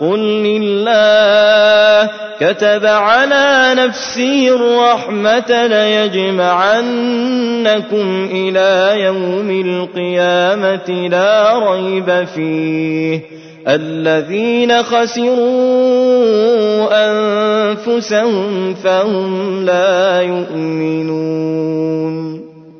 قل لله كتب على نفسه الرحمة ليجمعنكم إلى يوم القيامة لا ريب فيه. الذين خسروا أنفسهم فهم لا يؤمنون.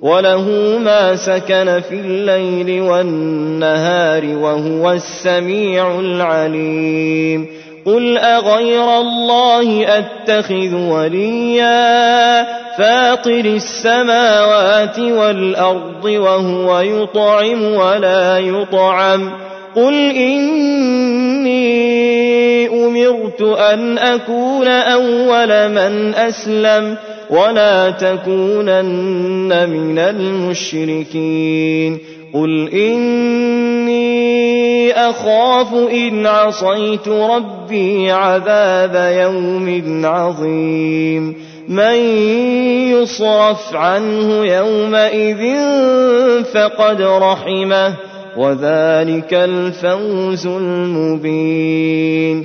وله ما سكن في الليل والنهار وهو السميع العليم. قل أغير الله أتخذ وليا فاطر السماوات والأرض وهو يطعم ولا يطعم. قل إني أمرت أن أكون أول من أسلم. ولا تكونن من المشركين قل إني أخاف إن عصيت ربي عذاب يوم عظيم من يصرف عنه يومئذ فقد رحمه وذلك الفوز المبين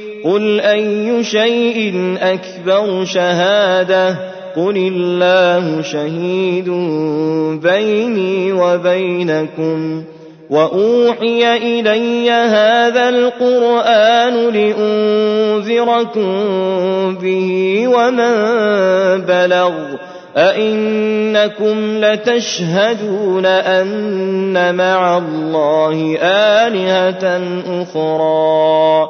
قل أي شيء أكبر شهادة قل الله شهيد بيني وبينكم وأوحي إلي هذا القرآن لأنذركم به ومن بلغ أئنكم لتشهدون أن مع الله آلهة أخرى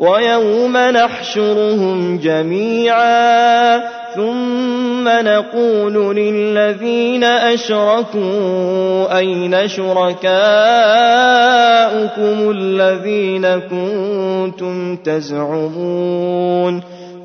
ويوم نحشرهم جميعا ثم نقول للذين أشركوا أين شركاؤكم الذين كنتم تزعمون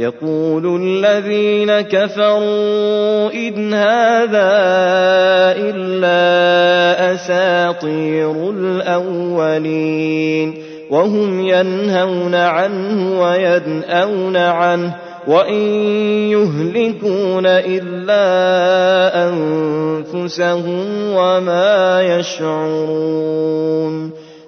يقول الذين كفروا إن هذا إلا أساطير الأولين وهم ينهون عنه وينأون عنه وإن يهلكون إلا أنفسهم وما يشعرون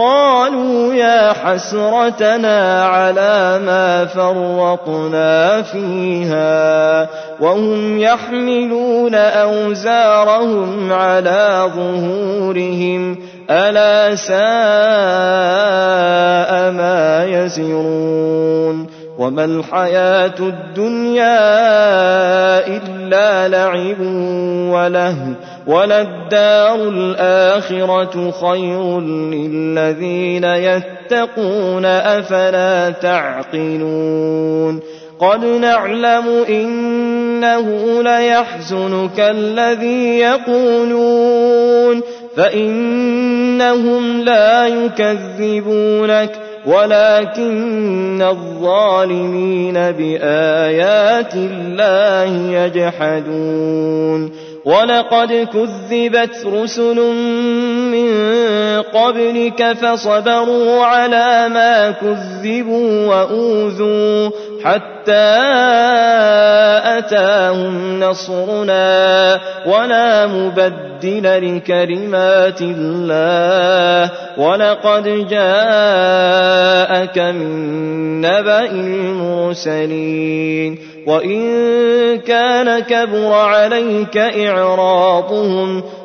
قالوا يا حسرتنا على ما فرطنا فيها وهم يحملون أوزارهم على ظهورهم ألا ساء ما يزرون وما الحياة الدنيا إلا لعب ولهو وللدار الآخرة خير للذين يتقون أفلا تعقلون قد نعلم إنه ليحزنك الذي يقولون فإنهم لا يكذبونك ولكن الظالمين بآيات الله يجحدون. ولقد كذبت رسل من قبلك فصبروا على ما كذبوا وأوذوا حتى أتاهم نصرنا ولا مبدل لكلمات الله ولقد جاءك من نبأ المرسلين وإن كان كبر عليك إعراضهم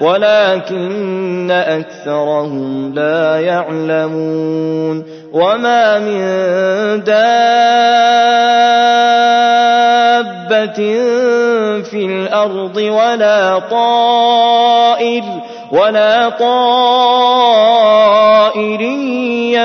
ولكن أكثرهم لا يعلمون وما من دابة في الأرض ولا طائر ولا طائر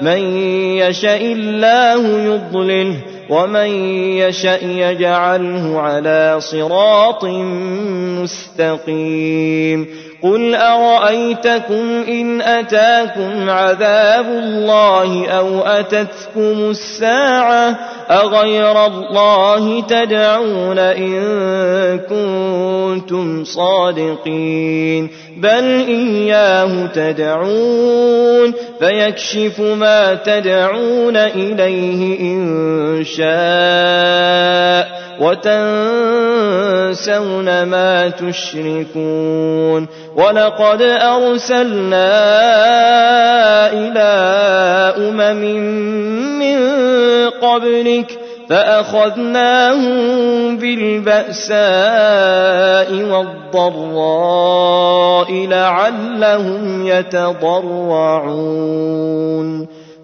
من يشاء الله يضلله ومن يشأ يجعله على صراط مستقيم. قل أرأيتكم إن أتاكم عذاب الله أو أتتكم الساعة أغير الله تدعون إن كنتم صادقين بل إياه تدعون فيكشف ما تدعون إليه إن شاء وتنسون ما تشركون ولقد أرسلنا إلى أمم من قبلك فأخذناهم بالبأساء والضراء لعلهم يتضرعون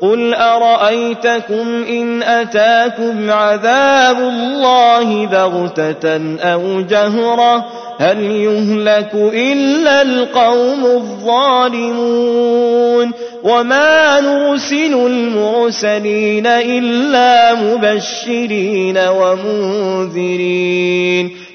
قل أرأيتكم إن أتاكم عذاب الله بغتة أو جهرة هل يهلك إلا القوم الظالمون وما نرسل المرسلين إلا مبشرين ومنذرين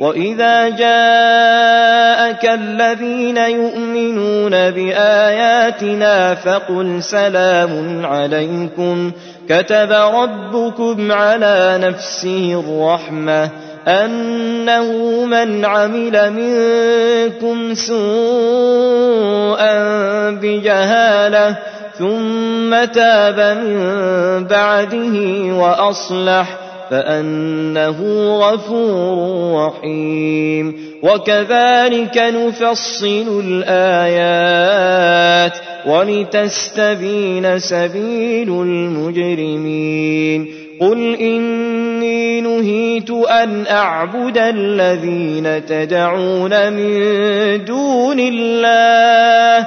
وإذا جاءك الذين يؤمنون بآياتنا فقل سلام عليكم كتب ربكم على نفسه الرحمة أنه من عمل منكم سوءا بجهاله ثم تاب من بعده وأصلح فأنه غفور رحيم وكذلك نفصل الآيات ولتستبين سبيل المجرمين قل إني نهيت أن أعبد الذين تدعون من دون الله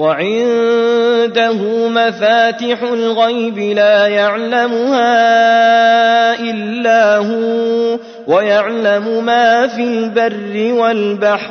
وعنده مفاتح الغيب لا يعلمها إلا هو ويعلم ما في البر والبحر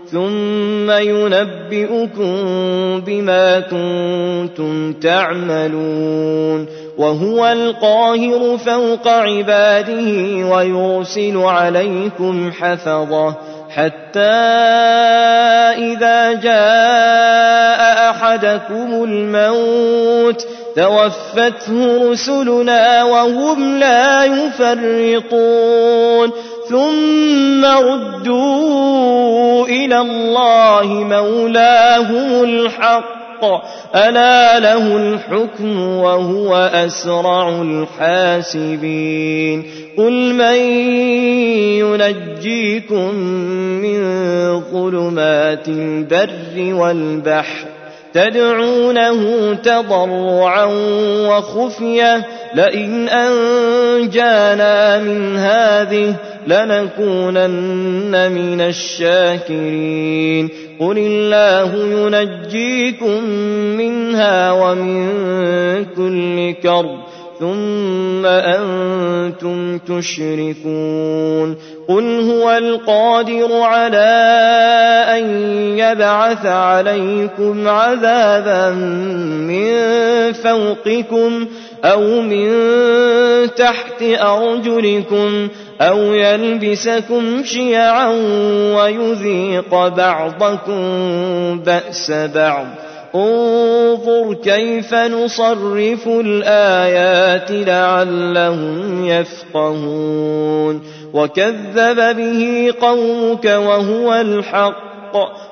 ثم ينبئكم بما كنتم تعملون وهو القاهر فوق عباده ويرسل عليكم حفظه حتى إذا جاء أحدكم الموت توفته رسلنا وهم لا يفرطون ثم ردوا إلى الله مولاهم الحق ألا له الحكم وهو أسرع الحاسبين قل من ينجيكم من ظلمات البر والبحر تدعونه تضرعا وخفيه لئن أنجانا من هذه لنكونن من الشاكرين قل الله ينجيكم منها ومن كل كرب ثم أنتم تشركون قل هو القادر على أن يبعث عليكم عذابا من فوقكم أو من تحت أرجلكم أو يلبسكم شيعا ويذيق بعضكم بأس بعض انظر كيف نصرف الآيات لعلهم يفقهون وكذب به قومك وهو الحق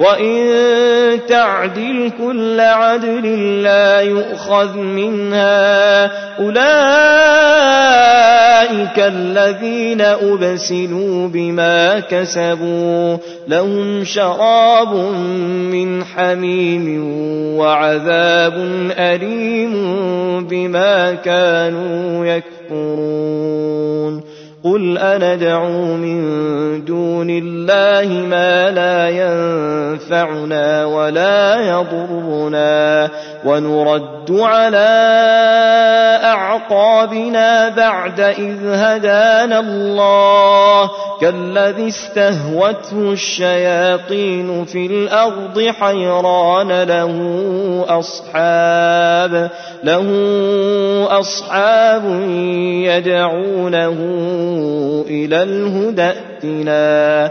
وإن تعدل كل عدل لا يؤخذ منها أولئك الذين أبسلوا بما كسبوا لهم شراب من حميم وعذاب أليم بما كانوا يكفرون قل أندعو من دون الله ما لا ينفعنا ولا يضرنا ونرد على أعقابنا بعد إذ هدانا الله كالذي استهوته الشياطين في الأرض حيران له أصحاب له أصحاب يدعونه إلى الهدى ائتنا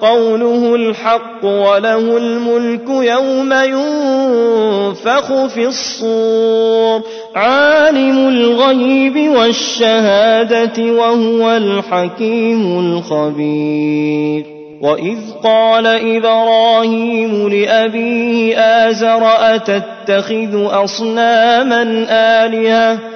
قوله الحق وله الملك يوم ينفخ في الصور عالم الغيب والشهادة وهو الحكيم الخبير. وإذ قال إبراهيم لأبيه آزر أتتخذ أصناما آلهة؟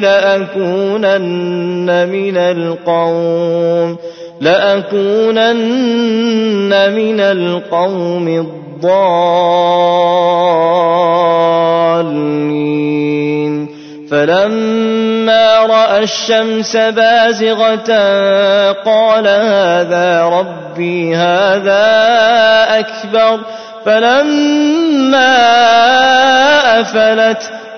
لأكونن من القوم لأكونن من القوم الضالين. فلما رأى الشمس بازغة قال هذا ربي هذا أكبر. فلما أفلت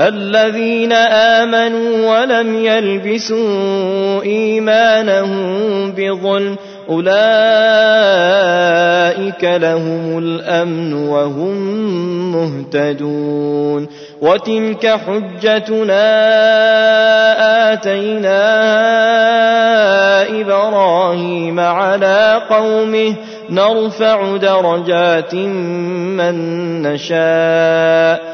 الذين آمنوا ولم يلبسوا إيمانهم بظلم أولئك لهم الأمن وهم مهتدون وتلك حجتنا آتينا إبراهيم على قومه نرفع درجات من نشاء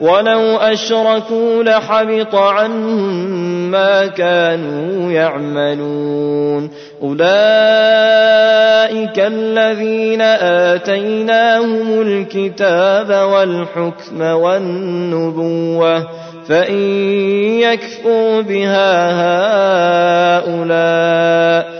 ولو أشركوا لحبط عنهم ما كانوا يعملون. أولئك الذين آتيناهم الكتاب والحكم والنبوة فإن يكفوا بها هؤلاء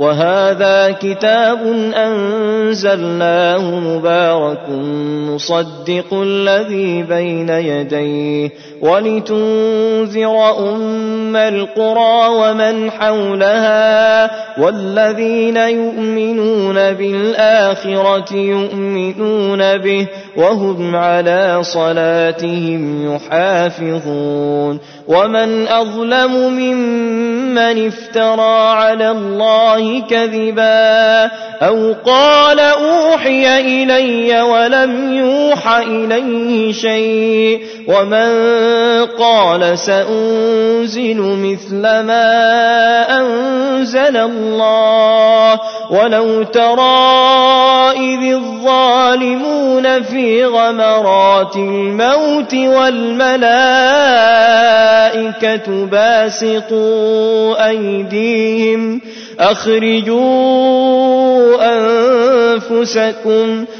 وهذا كتاب أنزلناه مبارك مصدق الذي بين يديه ولتنذر أم القرى ومن حولها والذين يؤمنون بالآخرة يؤمنون به وهم على صلاتهم يحافظون. ومن أظلم ممن افترى على الله كذبا أو قال أوحي إلي ولم يوح إليه شيء ومن قال سأنزل مثل ما أنزل الله ولو ترى إذ الظالمون في غمرات الموت والملائكة باسطوا أيديهم أخرجوا أنفسكم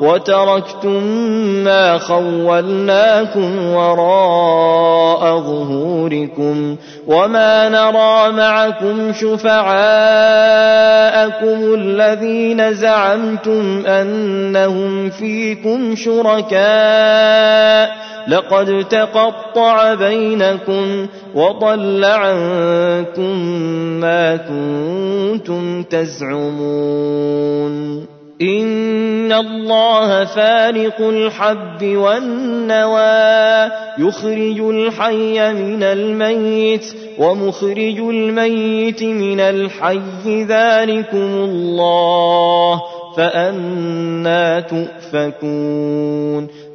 وتركتم ما خولناكم وراء ظهوركم وما نرى معكم شفعاءكم الذين زعمتم أنهم فيكم شركاء لقد تقطع بينكم وضل عنكم ما كنتم تزعمون إن الله فالق الحب والنوى يخرج الحي من الميت ومخرج الميت من الحي ذلكم الله فأنا تؤفكون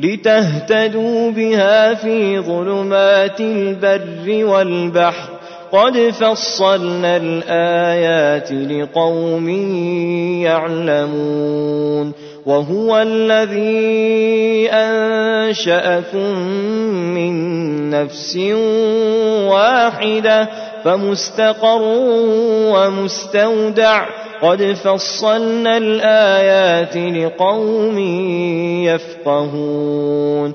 لتهتدوا بها في ظلمات البر والبحر. قد فصلنا الآيات لقوم يعلمون. وهو الذي أنشأكم من نفس واحدة. فمستقر ومستودع قد فصلنا الآيات لقوم يفقهون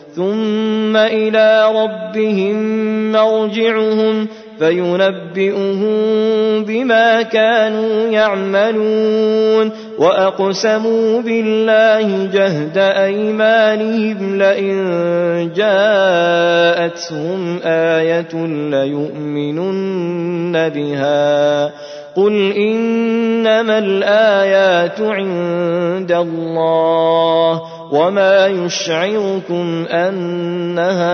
ثم إلى ربهم مرجعهم فينبئهم بما كانوا يعملون وأقسموا بالله جهد أيمانهم لئن جاءتهم آية ليؤمنن بها قل إنما الآيات عند الله وما يشعركم أنها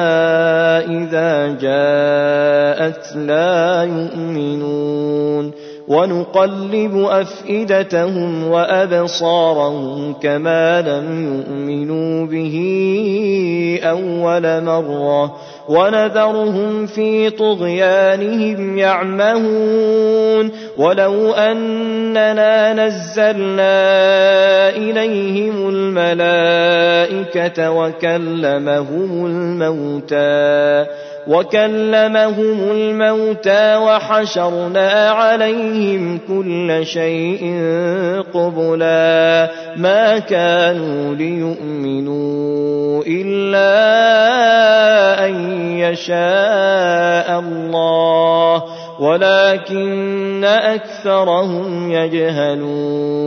إذا جاءت لا يؤمنون ونقلب أفئدتهم وأبصارهم كما لم يؤمنوا به أول مرة ونذرهم في طغيانهم يعمهون. ولو أننا نزلنا إليهم الملائكة وكلمهم الموتى وكلمهم الموتى وحشرنا عليهم كل شيء قبلا. ما كانوا ليؤمنوا إلا يشاء الله ولكن أكثرهم يجهلون.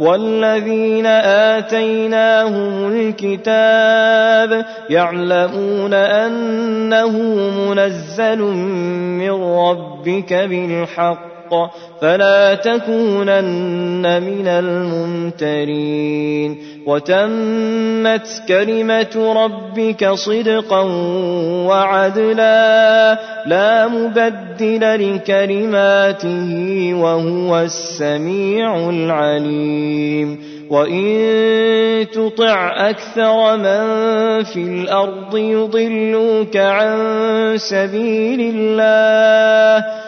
والذين آتيناهم الكتاب يعلمون أنه منزل من ربك بالحق فلا تكونن من الممترين وتمت كلمة ربك صدقا وعدلا لا مبدل لكلماته وهو السميع العليم. وإن تطع أكثر من في الأرض يضلوك عن سبيل الله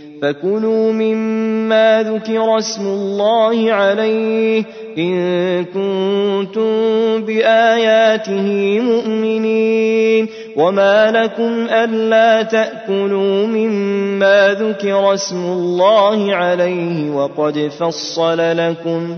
فكلوا مما ذكر اسم الله عليه إن كنتم بآياته مؤمنين وما لكم ألا تأكلوا مما ذكر اسم الله عليه وقد فصل لكم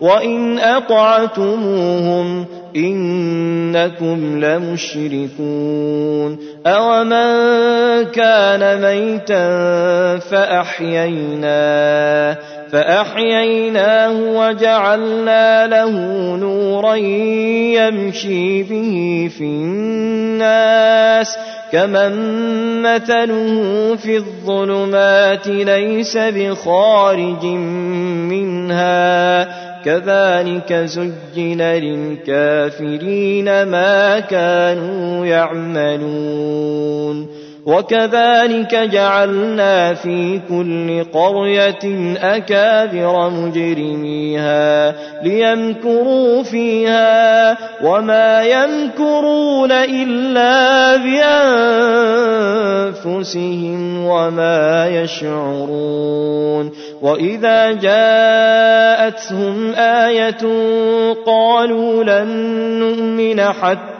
وإن أطعتموهم إنكم لمشركون أومن كان ميتا فأحييناه فأحييناه وجعلنا له نورا يمشي به في الناس كمن مثله في الظلمات ليس بخارج منها كذلك زين للكافرين ما كانوا يعملون. وكذلك جعلنا في كل قرية أكابر مجرميها ليمكروا فيها وما يمكرون إلا بأنفسهم وما يشعرون وإذا جاءتهم آية قالوا لن نؤمن حتى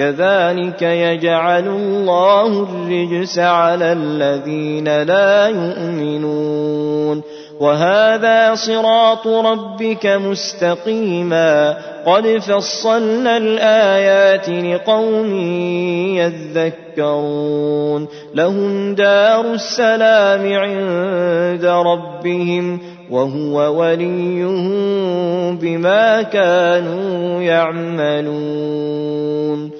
كذلك يجعل الله الرجس على الذين لا يؤمنون. وهذا صراط ربك مستقيما. قد فصلنا الآيات لقوم يذكرون. لهم دار السلام عند ربهم وهو وليهم بما كانوا يعملون.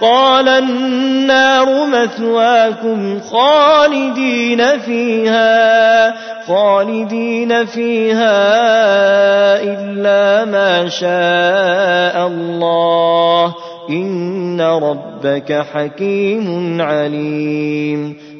قال النار مثواكم خالدين فيها خالدين فيها إلا ما شاء الله. إن ربك حكيم عليم.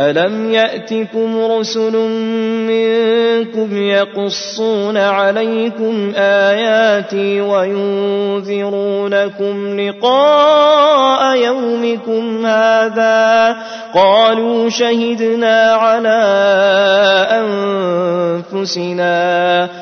ألم يأتكم رسل منكم يقصون عليكم آياتي وينذرونكم لقاء يومكم هذا قالوا شهدنا على أنفسنا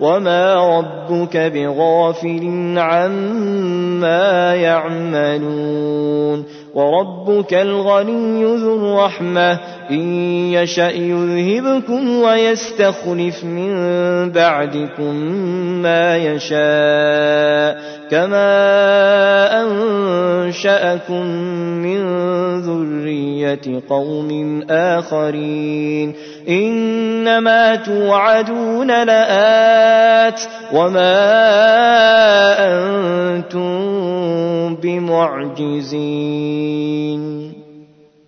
وما ربك بغافل عما يعملون وربك الغني ذو الرحمة إن يشأ يذهبكم ويستخلف من بعدكم ما يشاء كما أنشأكم من ذرية قوم آخرين إنما توعدون لآت وما أنتم بمعجزين.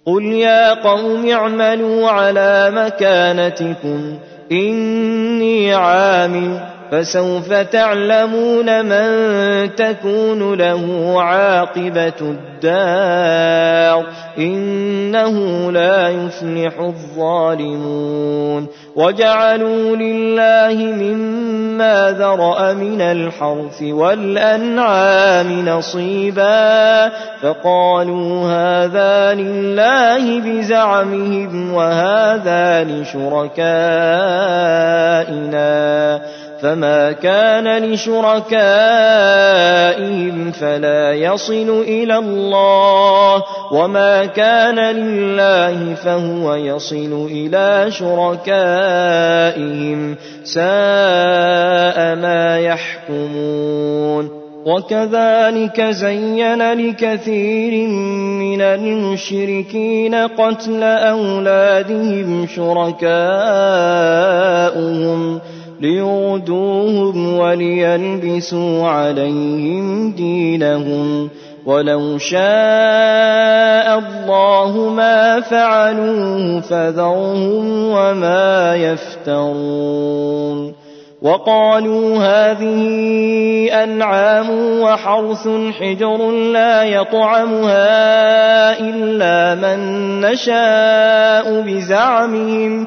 قل يا قوم اعملوا على مكانتكم إني عامل فسوف تعلمون من تكون له عاقبة الدار إنه لا يفلح الظالمون وجعلوا لله مما ذرأ من الحرث والأنعام نصيبا فقالوا هذا لله بزعمهم وهذا لشركائنا فما كان لشركائهم فلا يصل إلى الله وما كان لله فهو يصل إلى شركائهم ساء ما يحكمون وكذلك زين لكثير من المشركين قتل أولادهم شركاؤهم ليردوهم وليلبسوا عليهم دينهم ولو شاء الله ما فعلوه فذرهم وما يفترون. وقالوا هذه أنعام وحرث حجر لا يطعمها إلا من نشاء بزعمهم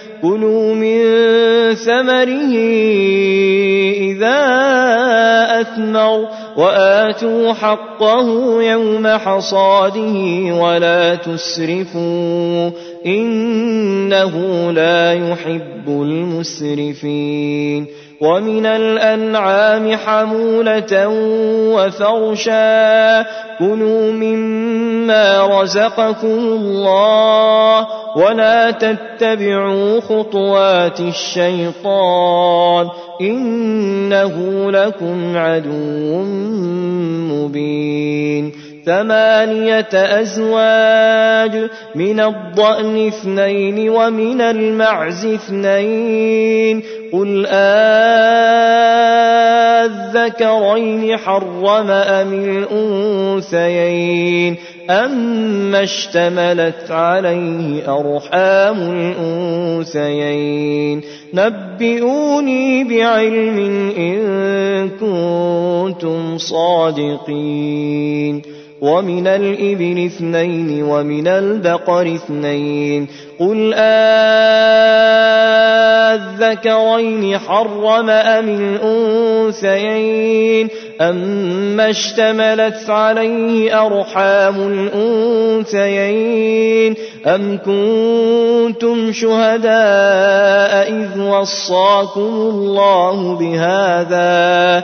كلوا من ثمره إذا أثمر وآتوا حقه يوم حصاده ولا تسرفوا إنه لا يحب المسرفين ومن الأنعام حمولة وفرشا كلوا مما رزقكم الله ولا تتبعوا خطوات الشيطان إنه لكم عدو مبين. ثمانية أزواج من الضأن اثنين ومن المعز اثنين قل آذكرين حرم أم الأنثيين أما اشتملت عليه أرحام الأنثيين نبئوني بعلم إن كنتم صادقين ومن الإبل اثنين ومن البقر اثنين قل آذكرين حرم أم الأنثيين أما اشتملت عليه أرحام الأنثيين أم كنتم شهداء إذ وصاكم الله بهذا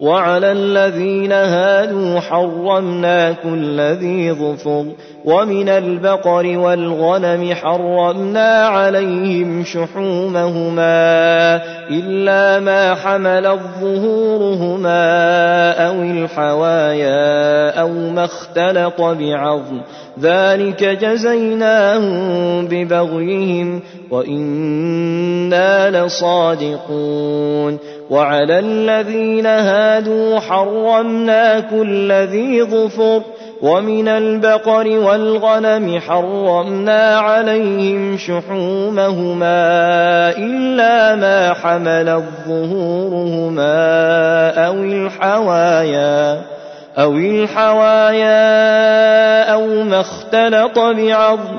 وعلى الذين هادوا حرمنا كل ذي ظفر ومن البقر والغنم حرمنا عليهم شحومهما إلا ما حملت ظهورهما أو الحوايا أو ما اختلط بعظم. ذلك جزيناهم ببغيهم وإنا لصادقون. وعلى الذين هادوا حرمنا كل ذي ظفر ومن البقر والغنم حرمنا عليهم شحومهما إلا ما حملت ظهورهما أو الحوايا أو الحوايا أو ما اختلط بعظم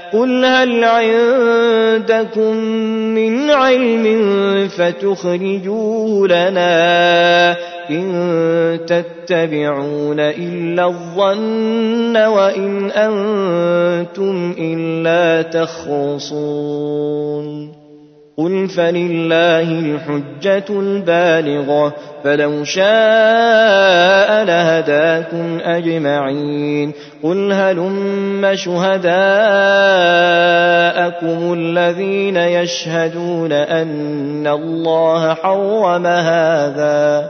قل هل عندكم من علم فتخرجوه لنا إن تتبعون إلا الظن وإن أنتم إلا تخرصون قل فلله الحجة البالغة فلو شاء لهداكم أجمعين قل هلم شهداءكم الذين يشهدون أن الله حرم هذا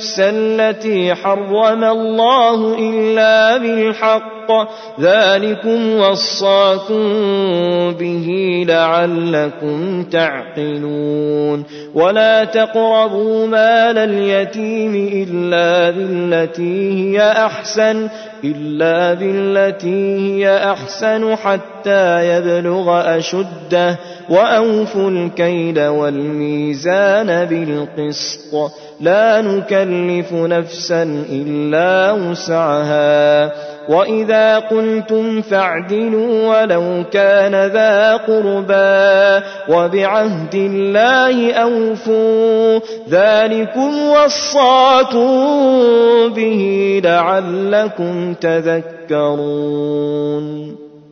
التي حرم الله إلا بالحق. ذلكم وصاكم به لعلكم تعقلون. ولا تقربوا مال اليتيم إلا بالتي هي أحسن. إلا بالتي هي أحسن حتى يبلغ أشده وأوفوا الكيل والميزان بالقسط. لا نكلف نفسا إلا وسعها. وإذا قلتم فاعدلوا ولو كان ذا قربى وبعهد الله أوفوا ذلكم وصاكم به لعلكم تذكرون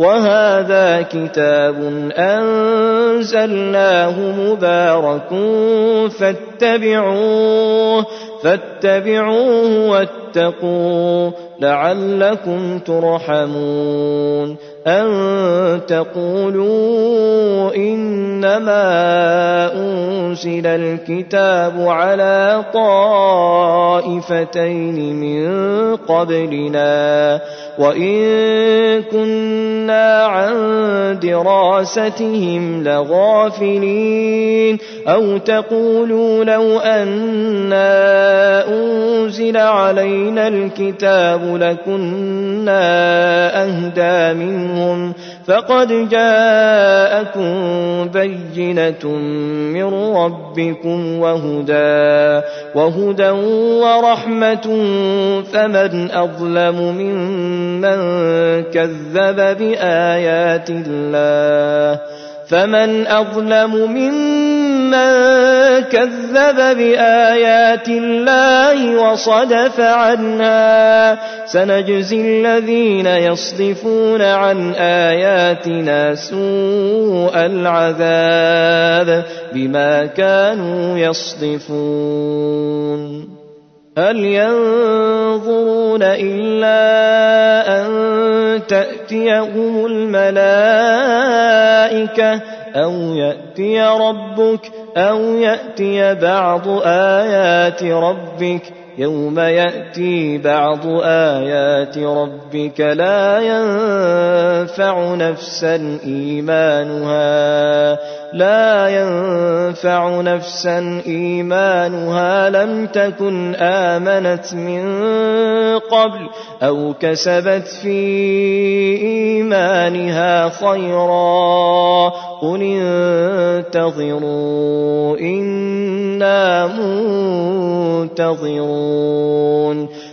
وهذا كتاب أنزلناه مبارك فاتبعوه فاتبعوه واتقوا لعلكم ترحمون. أن تقولوا إنما أنزل الكتاب على طائفتين من قبلنا. وإن كنا عن دراستهم لغافلين أو تقولوا لو أنا نزل علينا الكتاب لكنا أهدى منهم فقد جاءكم بينة من ربكم وهدى وهدى ورحمة فمن أظلم ممن كذب بآيات الله فمن أظلم ممن كذب بآيات الله وصدف عنها سنجزي الذين يصدفون عن آياتنا سوء العذاب بما كانوا يصدفون. هل ينظرون إلا أن تأتيهم الملائكة أو يأتي ربك أو يأتي بعض آيات ربك يوم يأتي بعض آيات ربك لا ينفع نفسا إيمانها لا ينفع نفسا إيمانها لم تكن آمنت من قبل أو كسبت في إيمانها خيرا قل انتظروا إنا منتظرون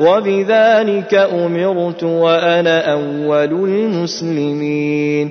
وبذلك أمرت وأنا أول المسلمين.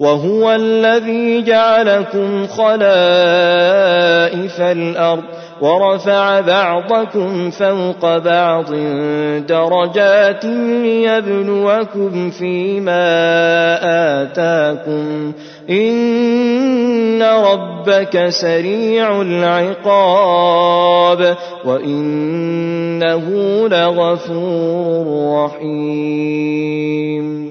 وهو الذي جعلكم خلائف الأرض ورفع بعضكم فوق بعض درجات ليبلوكم فيما آتاكم. إن ربك سريع العقاب وإنه لغفور رحيم.